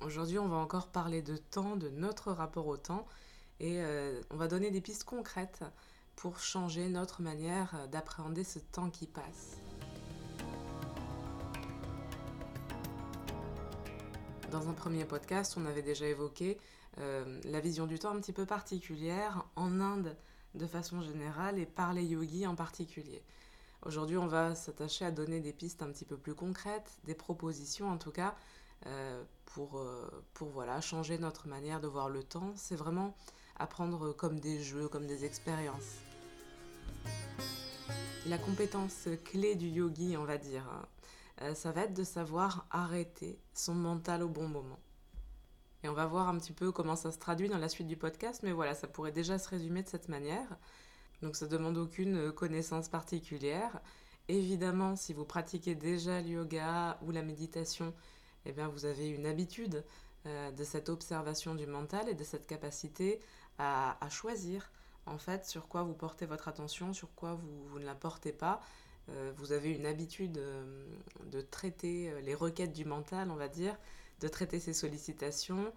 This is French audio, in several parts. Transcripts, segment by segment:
Aujourd'hui, on va encore parler de temps, de notre rapport au temps, et euh, on va donner des pistes concrètes pour changer notre manière d'appréhender ce temps qui passe. Dans un premier podcast, on avait déjà évoqué euh, la vision du temps un petit peu particulière en Inde de façon générale et par les yogis en particulier. Aujourd'hui, on va s'attacher à donner des pistes un petit peu plus concrètes, des propositions en tout cas, euh, pour, euh, pour voilà, changer notre manière de voir le temps. C'est vraiment apprendre comme des jeux, comme des expériences. La compétence clé du yogi, on va dire, hein, euh, ça va être de savoir arrêter son mental au bon moment. Et on va voir un petit peu comment ça se traduit dans la suite du podcast, mais voilà, ça pourrait déjà se résumer de cette manière. Donc ça demande aucune connaissance particulière. Évidemment, si vous pratiquez déjà le yoga ou la méditation, eh bien vous avez une habitude euh, de cette observation du mental et de cette capacité à, choisir en fait sur quoi vous portez votre attention, sur quoi vous ne la portez pas, euh, vous avez une habitude euh, de traiter les requêtes du mental, on va dire, de traiter ces sollicitations,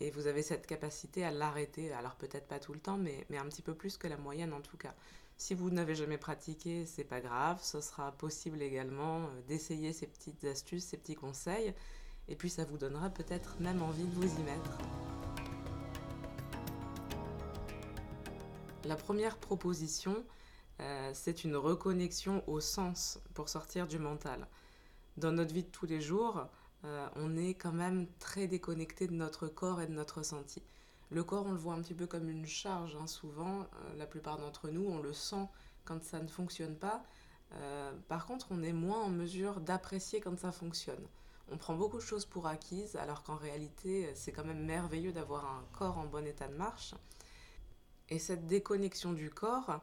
et, vous avez cette capacité à l'arrêter, alors peut-être pas tout le temps, mais, mais, un petit peu plus que la moyenne en tout cas. Si vous n'avez jamais pratiqué, c'est pas grave, ce sera possible également d'essayer ces petites astuces, ces petits conseils, et puis ça vous donnera peut-être même envie de vous y mettre. La première proposition, euh, c'est une reconnexion au sens pour sortir du mental. Dans notre vie de tous les jours, euh, on est quand même très déconnecté de notre corps et de notre ressenti. Le corps, on le voit un petit peu comme une charge, hein, souvent, euh, la plupart d'entre nous, on le sent quand ça ne fonctionne pas. par contre, on est moins en mesure d'apprécier quand ça fonctionne. On prend beaucoup de choses pour acquises, alors qu'en réalité, c'est quand même merveilleux d'avoir un corps en bon état de marche. Et cette déconnexion du corps,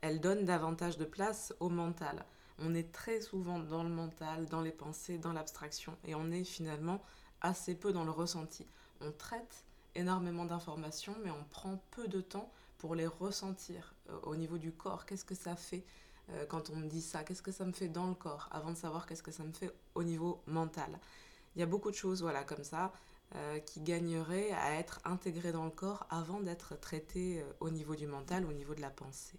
elle donne davantage de place au mental. On est très souvent dans le mental, dans les pensées, dans l'abstraction, et on est finalement assez peu dans le ressenti. On traite énormément d'informations, mais on prend peu de temps pour les ressentir euh, au niveau du corps. Qu'est-ce que ça fait euh, quand on me dit ça? Qu'est-ce que ça me fait dans le corps? Avant de savoir qu'est-ce que ça me fait au niveau mental. Il y a beaucoup de choses voilà, comme ça euh, qui gagneraient à être intégrées dans le corps avant d'être traitées au niveau du mental, au niveau de la pensée.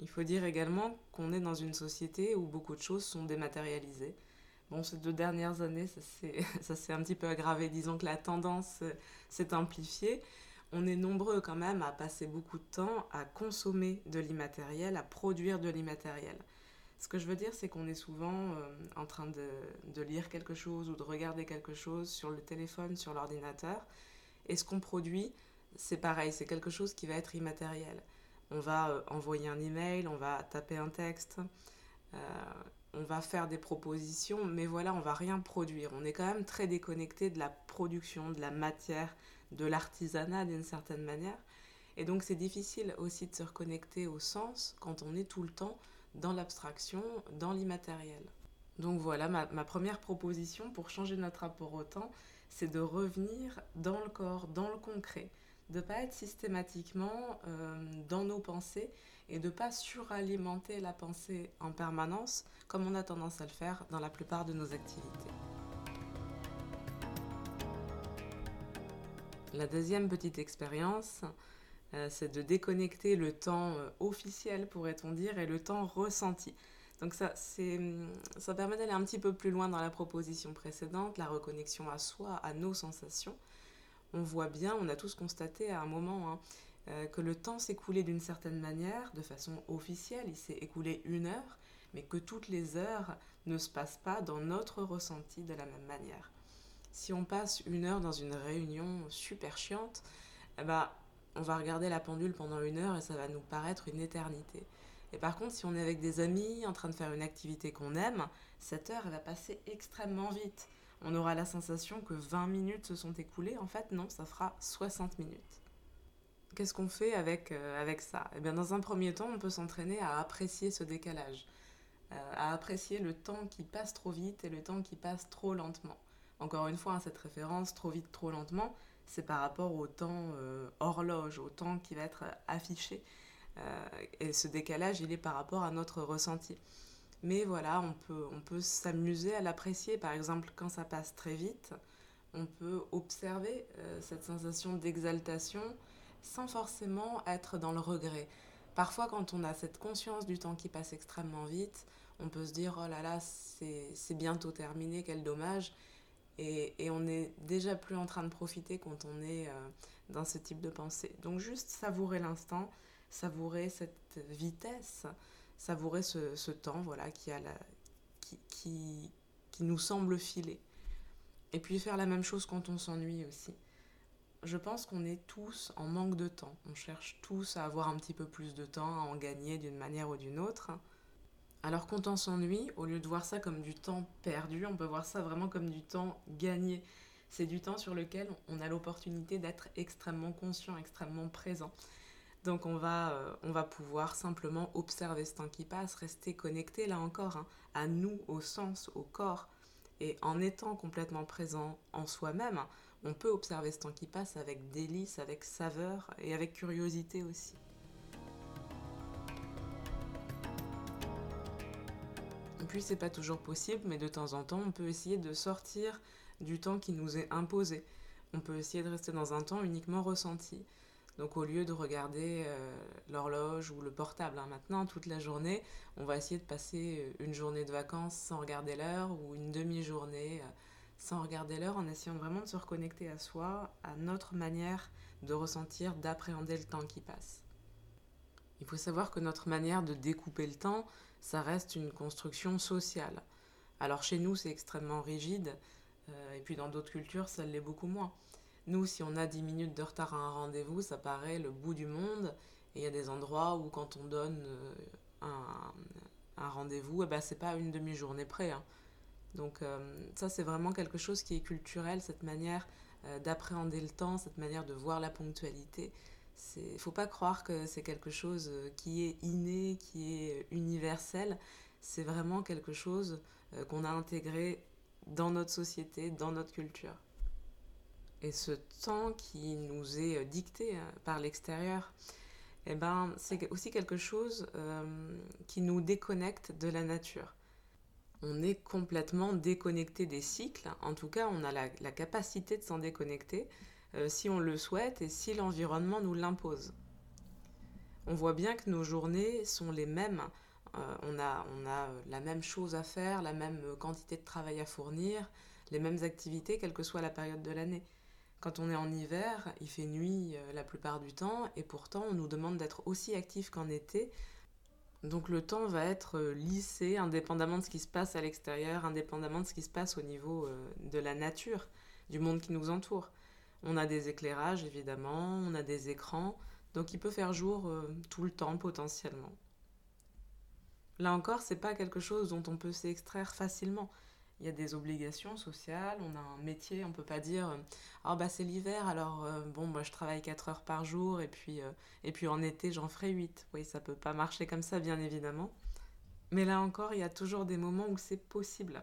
Il faut dire également qu'on est dans une société où beaucoup de choses sont dématérialisées. Bon, ces deux dernières années, ça s'est un petit peu aggravé. Disons que la tendance euh, s'est amplifiée. On est nombreux quand même à passer beaucoup de temps à consommer de l'immatériel, à produire de l'immatériel. Ce que je veux dire, c'est qu'on est souvent euh, en train de, de, lire quelque chose ou de regarder quelque chose sur le téléphone, sur l'ordinateur. Et ce qu'on produit, c'est pareil, c'est quelque chose qui va être immatériel on va euh, envoyer un email, on va taper un texte, on va faire des propositions, mais voilà, on va rien produire. On est quand même très déconnecté de la production, de la matière, de l'artisanat d'une certaine manière. Et donc c'est difficile aussi de se reconnecter au sens quand on est tout le temps dans l'abstraction, dans l'immatériel. Donc voilà, ma, première proposition pour changer notre rapport au temps, c'est de revenir dans le corps, dans le concret de ne pas être systématiquement euh, dans nos pensées et de ne pas suralimenter la pensée en permanence comme on a tendance à le faire dans la plupart de nos activités. La deuxième petite expérience, euh, c'est de déconnecter le temps euh, officiel, pourrait-on dire, et le temps ressenti. Donc ça, ça permet d'aller un petit peu plus loin dans la proposition précédente, la reconnexion à soi, à nos sensations on voit bien, on a tous constaté à un moment hein, euh, que le temps s'écoulait d'une certaine manière, de façon officielle, il s'est écoulé une heure, mais que toutes les heures ne se passent pas dans notre ressenti de la même manière. Si on passe une heure dans une réunion super chiante, eh ben, on va regarder la pendule pendant une heure et ça va nous paraître une éternité. Et par contre, si on est avec des amis en train de faire une activité qu'on aime, cette heure elle va passer extrêmement vite on aura la sensation que 20 minutes se sont écoulées. En fait, non, ça fera 60 minutes. Qu'est-ce qu'on fait avec, euh, avec ça? Eh bien, dans un premier temps, on peut s'entraîner à apprécier ce décalage, euh, à apprécier le temps qui passe trop vite et le temps qui passe trop lentement. Encore une fois, hein, cette référence trop vite, trop lentement, c'est par rapport au temps euh, horloge, au temps qui va être affiché. et ce décalage, il est par rapport à notre ressenti. Mais voilà, on peut, on peut s'amuser à l'apprécier. Par exemple, quand ça passe très vite, on peut observer cette sensation d'exaltation sans forcément être dans le regret. Parfois, quand on a cette conscience du temps qui passe extrêmement vite, on peut se dire oh là là, c'est bientôt terminé, quel dommage. Et, et, on n'est déjà plus en train de profiter quand on est euh, dans ce type de pensée. Donc juste savourer l'instant, savourer cette vitesse, savourer ce, ce temps voilà, qui, a la, qui, qui, qui nous semble filer. Et puis faire la même chose quand on s'ennuie aussi. Je pense qu'on est tous en manque de temps. On cherche tous à avoir un petit peu plus de temps, à en gagner d'une manière ou d'une autre. Alors quand on s'ennuie, au lieu de voir ça comme du temps perdu, on peut voir ça vraiment comme du temps gagné. C'est du temps sur lequel on a l'opportunité d'être extrêmement conscient, extrêmement présent. Donc on va, euh, on va pouvoir simplement observer ce temps qui passe, rester connecté là encore hein, à nous, au sens, au corps. Et en étant complètement présent en soi-même, on peut observer ce temps qui passe avec délice, avec saveur et avec curiosité aussi. Puis c'est pas toujours possible, mais de temps en temps, on peut essayer de sortir du temps qui nous est imposé. On peut essayer de rester dans un temps uniquement ressenti. Donc au lieu de regarder euh, l'horloge ou le portable hein, maintenant toute la journée, on va essayer de passer une journée de vacances sans regarder l'heure ou une demi-journée euh, sans regarder l'heure en essayant vraiment de se reconnecter à soi, à notre manière de ressentir, d'appréhender le temps qui passe. Il faut savoir que notre manière de découper le temps, ça reste une construction sociale. Alors chez nous, c'est extrêmement rigide, et puis dans d'autres cultures, ça l'est beaucoup moins. Nous, si on a 10 minutes de retard à un rendez-vous, ça paraît le bout du monde. Et il y a des endroits où quand on donne euh, un, un rendez-vous, eh ben, c'est pas une demi-journée près. Hein. Donc euh, ça, c'est vraiment quelque chose qui est culturel, cette manière euh, d'appréhender le temps, cette manière de voir la ponctualité. Il ne faut pas croire que c'est quelque chose qui est inné, qui est universel. C'est vraiment quelque chose qu'on a intégré dans notre société, dans notre culture. Et ce temps qui nous est euh, dicté euh, par l'extérieur, eh ben, c'est aussi quelque chose euh, qui nous déconnecte de la nature. On est complètement déconnecté des cycles, en tout cas on a la, capacité de s'en déconnecter euh, si on le souhaite et si l'environnement nous l'impose. On voit bien que nos journées sont les mêmes, euh, on, a, a la même chose à faire, la même quantité de travail à fournir, les mêmes activités, quelle que soit la période de l'année. Quand on est en hiver, il fait nuit euh, la plupart du temps et pourtant on nous demande d'être aussi actif qu'en été. Donc le temps va être euh, lissé indépendamment de ce qui se passe à l'extérieur, indépendamment de ce qui se passe au niveau euh, de la nature, du monde qui nous entoure. On a des éclairages évidemment, on a des écrans, donc il peut faire jour tout le temps potentiellement. Là encore, c'est pas quelque chose dont on peut s'extraire facilement il y a des obligations sociales, on a un métier, on peut pas dire ah bah c'est l'hiver alors euh, bon moi je travaille 4 heures par jour et puis euh, et puis en été j'en ferai 8. Oui, ça peut pas marcher comme ça bien évidemment. Mais là encore, il y a toujours des moments où c'est possible.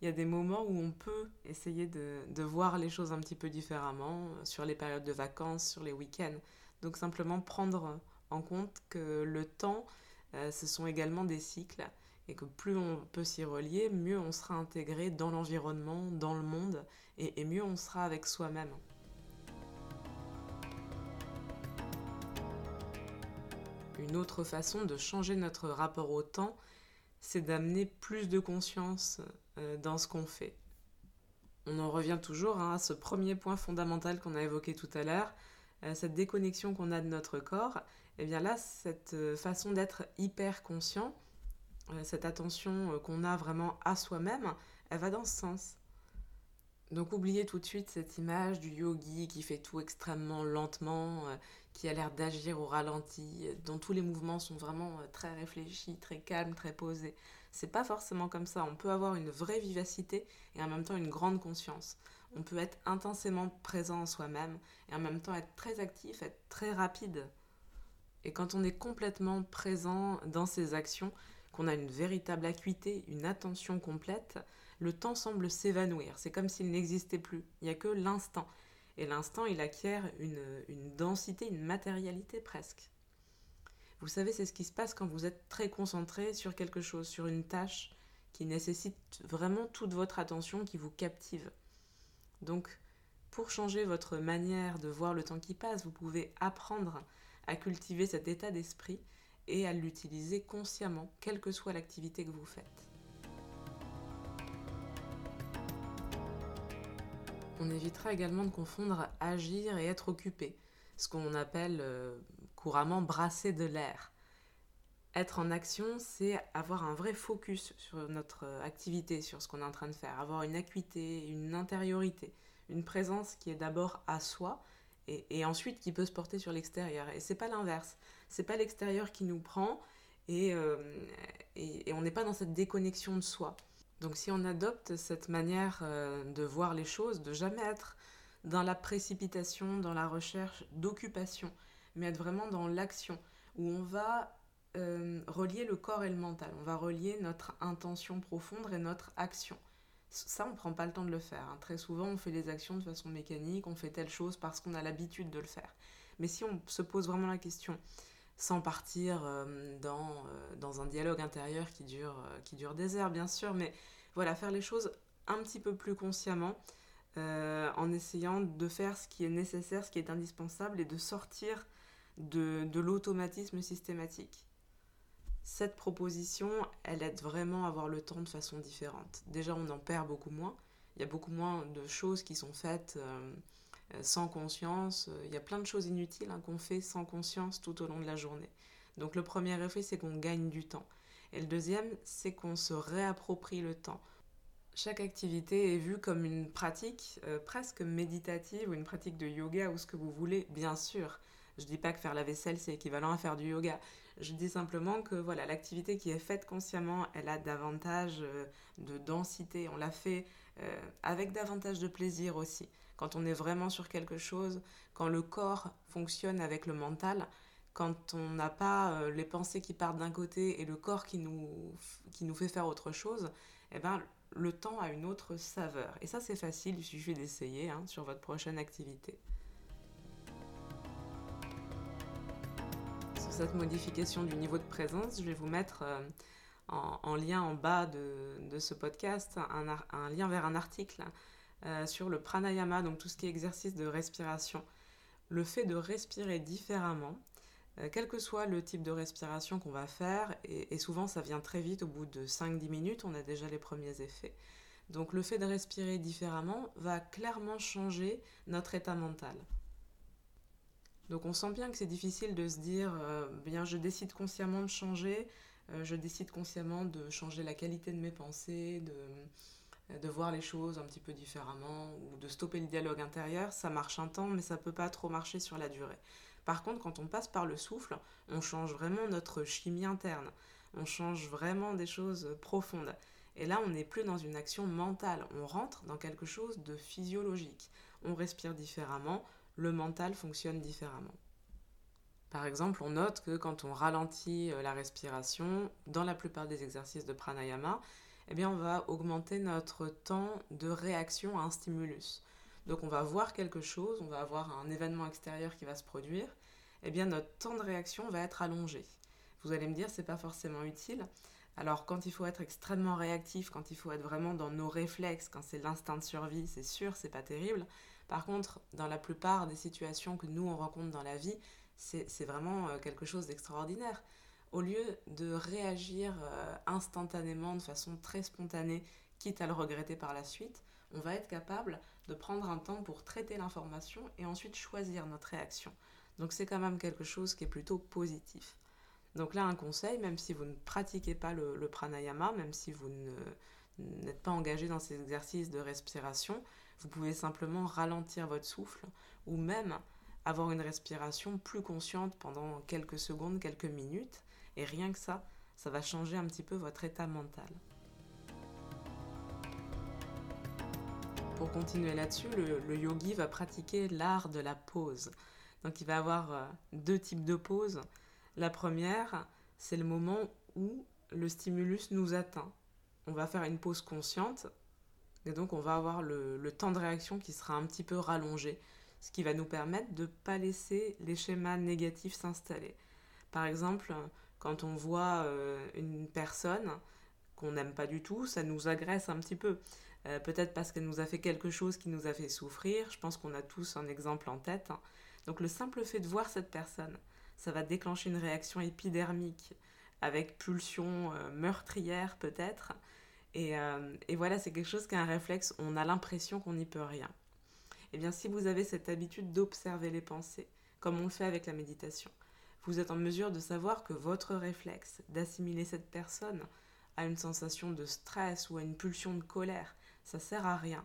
Il y a des moments où on peut essayer de, de voir les choses un petit peu différemment euh, sur les périodes de vacances, sur les week-ends. Donc simplement prendre en compte que le temps, ce sont également des cycles et que plus on peut s'y relier, mieux on sera intégré dans l'environnement, dans le monde, et, mieux on sera avec soi-même. Une autre façon de changer notre rapport au temps, c'est d'amener plus de conscience euh, dans ce qu'on fait. On en revient toujours hein, à ce premier point fondamental qu'on a évoqué tout à l'heure, euh, cette déconnexion qu'on a de notre corps. Et eh bien là, cette euh, façon d'être hyper conscient, cette attention euh, qu'on a vraiment à soi-même, elle va dans ce sens. Donc oubliez tout de suite cette image du yogi qui fait tout extrêmement lentement, euh, qui a l'air d'agir au ralenti, dont tous les mouvements sont vraiment très réfléchis, très calmes, très posés. C'est pas forcément comme ça. On peut avoir une vraie vivacité et en même temps une grande conscience. On peut être intensément présent en soi-même et en même temps être très actif, être très rapide. Et quand on est complètement présent dans ses actions, qu'on a une véritable acuité, une attention complète, le temps semble s'évanouir. C'est comme s'il n'existait plus. Il n'y a que l'instant. Et l'instant, il acquiert une, densité, une matérialité presque. Vous savez, c'est ce qui se passe quand vous êtes très concentré sur quelque chose, sur une tâche qui nécessite vraiment toute votre attention, qui vous captive. Donc, pour changer votre manière de voir le temps qui passe, vous pouvez apprendre à cultiver cet état d'esprit et à l'utiliser consciemment, quelle que soit l'activité que vous faites. On évitera également de confondre agir et être occupé, ce qu'on appelle euh, couramment brasser de l'air. Être en action, c'est avoir un vrai focus sur notre activité, sur ce qu'on est en train de faire, avoir une acuité, une intériorité, une présence qui est d'abord à soi et, ensuite qui peut se porter sur l'extérieur. Et c'est pas l'inverse. C'est pas l'extérieur qui nous prend et, euh, et, on n'est pas dans cette déconnexion de soi. Donc si on adopte cette manière euh, de voir les choses, de jamais être dans la précipitation, dans la recherche d'occupation, mais être vraiment dans l'action, où on va euh, relier le corps et le mental, on va relier notre intention profonde et notre action. Ça, on ne prend pas le temps de le faire. Hein. Très souvent, on fait des actions de façon mécanique, on fait telle chose parce qu'on a l'habitude de le faire. Mais si on se pose vraiment la question, sans partir euh, dans, euh, dans, un dialogue intérieur qui dure, euh, qui dure des heures, bien sûr, mais voilà, faire les choses un petit peu plus consciemment, en essayant de faire ce qui est nécessaire, ce qui est indispensable, et de sortir de, de l'automatisme systématique cette proposition, elle aide vraiment à voir le temps de façon différente. Déjà, on en perd beaucoup moins. Il y a beaucoup moins de choses qui sont faites sans conscience. Il y a plein de choses inutiles hein, qu'on fait sans conscience tout au long de la journée. Donc le premier effet, c'est qu'on gagne du temps. Et le deuxième, c'est qu'on se réapproprie le temps. Chaque activité est vue comme une pratique euh, presque méditative ou une pratique de yoga ou ce que vous voulez, bien sûr. Je dis pas que faire la vaisselle c'est équivalent à faire du yoga. Je dis simplement que voilà, l'activité qui est faite consciemment, elle a davantage euh, de densité. On la fait euh, avec davantage de plaisir aussi. Quand on est vraiment sur quelque chose, quand le corps fonctionne avec le mental, quand on n'a pas euh, les pensées qui partent d'un côté et le corps qui nous, qui nous fait faire autre chose, eh ben, le temps a une autre saveur. Et ça, c'est facile, il suffit d'essayer hein, sur votre prochaine activité. cette modification du niveau de présence, je vais vous mettre euh, en, lien en bas de, ce podcast un, lien vers un article euh, sur le pranayama, donc tout ce qui est exercice de respiration. Le fait de respirer différemment, euh, quel que soit le type de respiration qu'on va faire, et, souvent ça vient très vite, au bout de 5-10 minutes, on a déjà les premiers effets. Donc le fait de respirer différemment va clairement changer notre état mental. Donc on sent bien que c'est difficile de se dire, euh, bien je décide consciemment de changer, je décide consciemment de changer la qualité de mes pensées, de, de voir les choses un petit peu différemment ou de stopper le dialogue intérieur. Ça marche un temps, mais ça peut pas trop marcher sur la durée. Par contre, quand on passe par le souffle, on change vraiment notre chimie interne. On change vraiment des choses profondes. Et là, on n'est plus dans une action mentale. On rentre dans quelque chose de physiologique. On respire différemment, le mental fonctionne différemment. Par exemple, on note que quand on ralentit euh, la respiration, dans la plupart des exercices de pranayama, eh bien, on va augmenter notre temps de réaction à un stimulus. Donc on va voir quelque chose, on va avoir un événement extérieur qui va se produire, eh bien notre temps de réaction va être allongé. Vous allez me dire c'est pas forcément utile. Alors quand il faut être extrêmement réactif, quand il faut être vraiment dans nos réflexes, quand c'est l'instinct de survie, c'est sûr, c'est pas terrible. Par contre, dans la plupart des situations que nous on rencontre dans la vie, c'est vraiment euh, quelque chose d'extraordinaire. Au lieu de réagir euh, instantanément, de façon très spontanée, quitte à le regretter par la suite, on va être capable de prendre un temps pour traiter l'information et ensuite choisir notre réaction. Donc c'est quand même quelque chose qui est plutôt positif. Donc là, un conseil, même si vous ne pratiquez pas le, le pranayama, même si vous n'êtes pas engagé dans ces exercices de respiration, vous pouvez simplement ralentir votre souffle ou même avoir une respiration plus consciente pendant quelques secondes, quelques minutes. Et rien que ça, ça va changer un petit peu votre état mental. Pour continuer là-dessus, le, yogi va pratiquer l'art de la pause. Donc il va avoir euh, deux types de pauses. La première, c'est le moment où le stimulus nous atteint. On va faire une pause consciente et donc on va avoir le, temps de réaction qui sera un petit peu rallongé, ce qui va nous permettre de ne pas laisser les schémas négatifs s'installer. Par exemple, quand on voit une personne qu'on n'aime pas du tout, ça nous agresse un petit peu. Peut-être parce qu'elle nous a fait quelque chose qui nous a fait souffrir. Je pense qu'on a tous un exemple en tête. Hein. Donc le simple fait de voir cette personne, ça va déclencher une réaction épidermique avec pulsion euh, meurtrière peut-être. Euh, et, voilà, c'est quelque chose qui est un réflexe, on a l'impression qu'on n'y peut rien. Eh bien, si vous avez cette habitude d'observer les pensées, comme on le fait avec la méditation, vous êtes en mesure de savoir que votre réflexe d'assimiler cette personne à une sensation de stress ou à une pulsion de colère, ça sert à rien.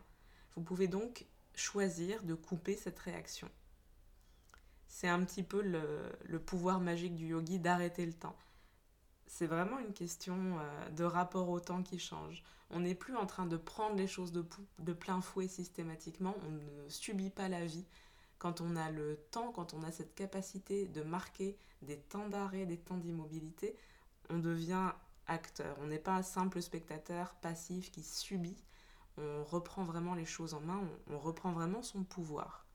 Vous pouvez donc choisir de couper cette réaction. C'est un petit peu le pouvoir magique du yogi d'arrêter le temps c'est vraiment une question euh, de rapport au temps qui change. On n'est plus en train de prendre les choses de, de, plein fouet systématiquement, on ne subit pas la vie. Quand on a le temps, quand on a cette capacité de marquer des temps d'arrêt, des temps d'immobilité, on devient acteur. On n'est pas un simple spectateur passif qui subit. On reprend vraiment les choses en main, on, reprend vraiment son pouvoir.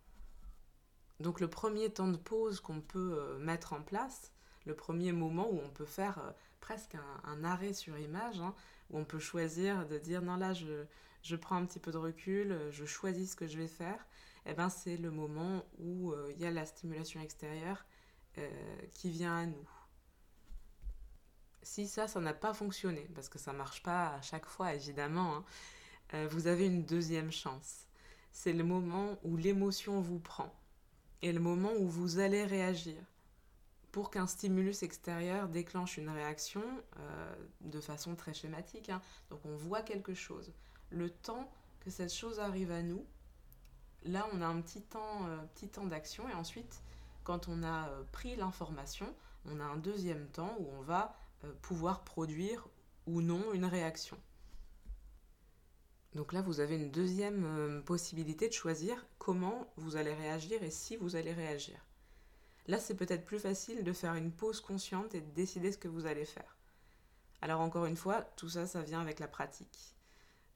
Donc le premier temps de pause qu'on peut euh, mettre en place, le premier moment où on peut faire euh, presque un, arrêt sur image, hein, où on peut choisir de dire non là je, je, prends un petit peu de recul, je choisis ce que je vais faire, eh ben c'est le moment où euh, il y a la stimulation extérieure euh, qui vient à nous. Si ça, ça n'a pas fonctionné, parce que ça marche pas à chaque fois évidemment, hein, vous avez une deuxième chance. C'est le moment où l'émotion vous prend et le moment où vous allez réagir pour qu'un stimulus extérieur déclenche une réaction euh, de façon très schématique. Hein. Donc on voit quelque chose. Le temps que cette chose arrive à nous, là on a un petit temps, euh, petit temps d'action et ensuite quand on a euh, pris l'information, on a un deuxième temps où on va pouvoir produire ou non une réaction. Donc là, vous avez une deuxième possibilité de choisir comment vous allez réagir et si vous allez réagir. Là, c'est peut-être plus facile de faire une pause consciente et de décider ce que vous allez faire. Alors encore une fois, tout ça, ça vient avec la pratique.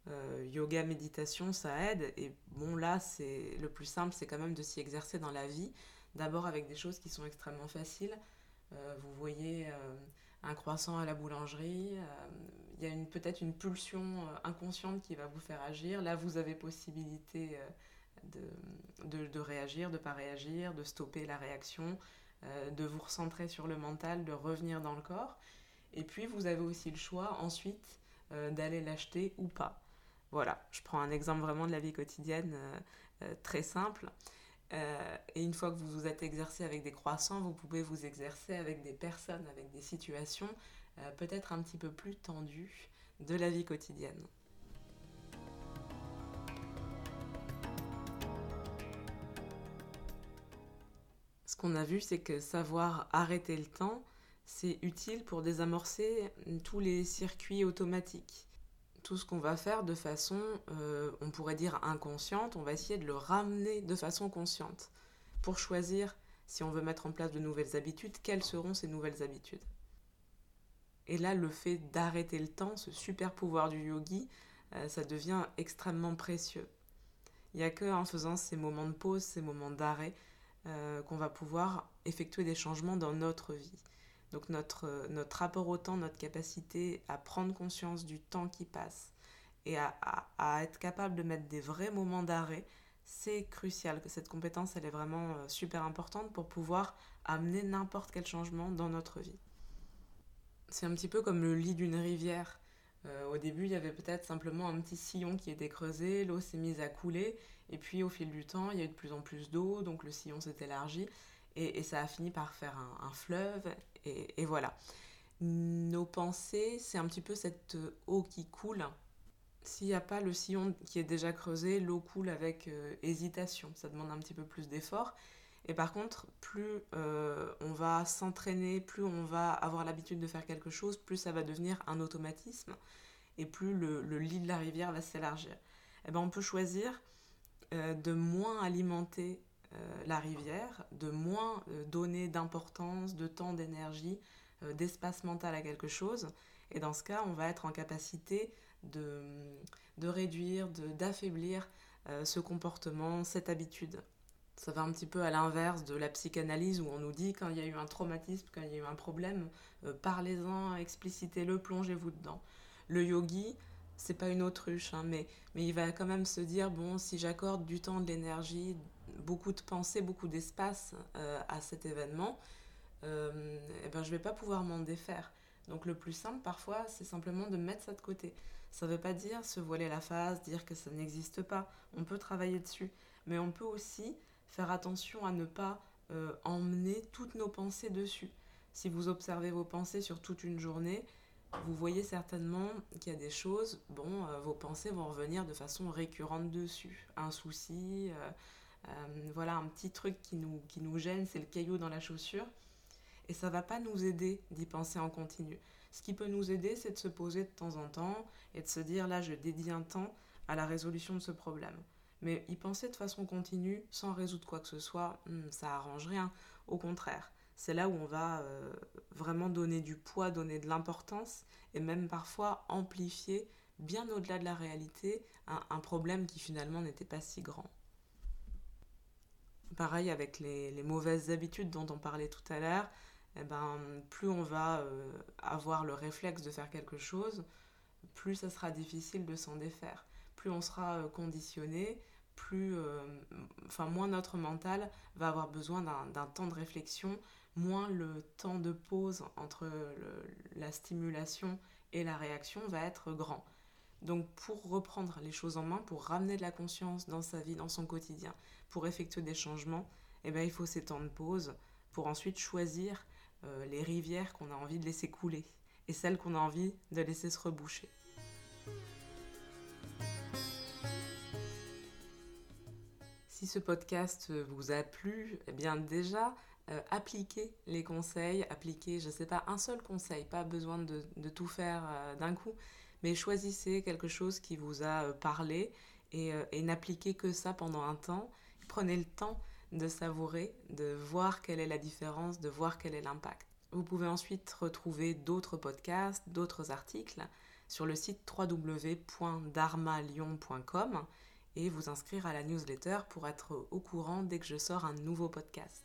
Euh, yoga, méditation, ça aide. Et bon, là, c'est le plus simple, c'est quand même de s'y exercer dans la vie. D'abord avec des choses qui sont extrêmement faciles. Euh, vous voyez euh, un croissant à la boulangerie, il y a peut-être une pulsion inconsciente qui va vous faire agir. Là, vous avez possibilité de, de, réagir, de ne pas réagir, de stopper la réaction, de vous recentrer sur le mental, de revenir dans le corps. Et puis vous avez aussi le choix ensuite d'aller l'acheter ou pas. Voilà, je prends un exemple vraiment de la vie quotidienne euh, très simple. et une fois que vous vous êtes exercé avec des croissants, vous pouvez vous exercer avec des personnes, avec des situations peut-être un petit peu plus tendues de la vie quotidienne. ce qu'on a vu, c'est que savoir arrêter le temps, c'est utile pour désamorcer tous les circuits automatiques. Tout ce qu'on va faire de façon, euh, on pourrait dire inconsciente, on va essayer de le ramener de façon consciente pour choisir si on veut mettre en place de nouvelles habitudes, quelles seront ces nouvelles habitudes. Et là, le fait d'arrêter le temps, ce super pouvoir du yogi, euh, ça devient extrêmement précieux. Il n'y a que en faisant ces moments de pause, ces moments d'arrêt, euh, qu'on va pouvoir effectuer des changements dans notre vie. Donc notre, euh, notre rapport au temps, notre capacité à prendre conscience du temps qui passe et à, à, être capable de mettre des vrais moments d'arrêt, c'est crucial cette compétence, elle est vraiment euh, super importante pour pouvoir amener n'importe quel changement dans notre vie. C'est un petit peu comme le lit d'une rivière. au début, il y avait peut-être simplement un petit sillon qui était creusé, l'eau s'est mise à couler, et puis au fil du temps, il y a eu de plus en plus d'eau, donc le sillon s'est élargi et, ça a fini par faire un, fleuve. Et, voilà. Nos pensées, c'est un petit peu cette eau qui coule. S'il n'y a pas le sillon qui est déjà creusé, l'eau coule avec euh, hésitation. Ça demande un petit peu plus d'effort. Et par contre, plus euh, on va s'entraîner, plus on va avoir l'habitude de faire quelque chose, plus ça va devenir un automatisme et plus le, lit de la rivière va s'élargir. Et eh ben, on peut choisir euh, de moins alimenter la rivière, de moins euh, donner d'importance, de temps, d'énergie, d'espace mental à quelque chose. Et dans ce cas, on va être en capacité de, de réduire, d'affaiblir ce comportement, cette habitude. Ça va un petit peu à l'inverse de la psychanalyse où on nous dit quand il y a eu un traumatisme, quand il y a eu un problème, euh, parlez-en, explicitez-le, plongez-vous dedans. Le yogi, c'est pas une autruche, hein, mais, mais il va quand même se dire bon, si j'accorde du temps, de l'énergie, beaucoup de pensée, beaucoup d'espace euh, à cet événement, euh, eh ben, je vais pas pouvoir m'en défaire. Donc le plus simple parfois, c'est simplement de mettre ça de côté. Ça ne veut pas dire se voiler la face, dire que ça n'existe pas. On peut travailler dessus. Mais on peut aussi faire attention à ne pas euh, emmener toutes nos pensées dessus. Si vous observez vos pensées sur toute une journée, vous voyez certainement qu'il y a des choses, bon, vos pensées vont revenir de façon récurrente dessus. Un souci, voilà, un petit truc qui nous, qui nous gêne, c'est le caillou dans la chaussure. Et ça va pas nous aider d'y penser en continu. Ce qui peut nous aider, c'est de se poser de temps en temps et de se dire là, je dédie un temps à la résolution de ce problème. Mais y penser de façon continue, sans résoudre quoi que ce soit, hmm, ça arrange rien. Au contraire, c'est là où on va euh, vraiment donner du poids, donner de l'importance et même parfois amplifier bien au-delà de la réalité un, problème qui finalement n'était pas si grand. Pareil avec les, mauvaises habitudes dont on parlait tout à l'heure, eh ben, plus on va euh, avoir le réflexe de faire quelque chose, plus ça sera difficile de s'en défaire. Plus on sera euh, conditionné, plus, euh, enfin, moins notre mental va avoir besoin d'un temps de réflexion, moins le temps de pause entre la stimulation et la réaction va être grand. Donc pour reprendre les choses en main, pour ramener de la conscience dans sa vie, dans son quotidien, pour effectuer des changements, eh ben, il faut ces temps de pause pour ensuite choisir euh, les rivières qu'on a envie de laisser couler et celles qu'on a envie de laisser se reboucher. Si ce podcast vous a plu, eh bien déjà, euh, appliquez les conseils, appliquez, je ne sais pas, un seul conseil, pas besoin de, tout faire euh, d'un coup, mais choisissez quelque chose qui vous a parlé et, et n'appliquez que ça pendant un temps. Prenez le temps de savourer, de voir quelle est la différence, de voir quel est l'impact. Vous pouvez ensuite retrouver d'autres podcasts, d'autres articles sur le site www.dharmalion.com et vous inscrire à la newsletter pour être au courant dès que je sors un nouveau podcast.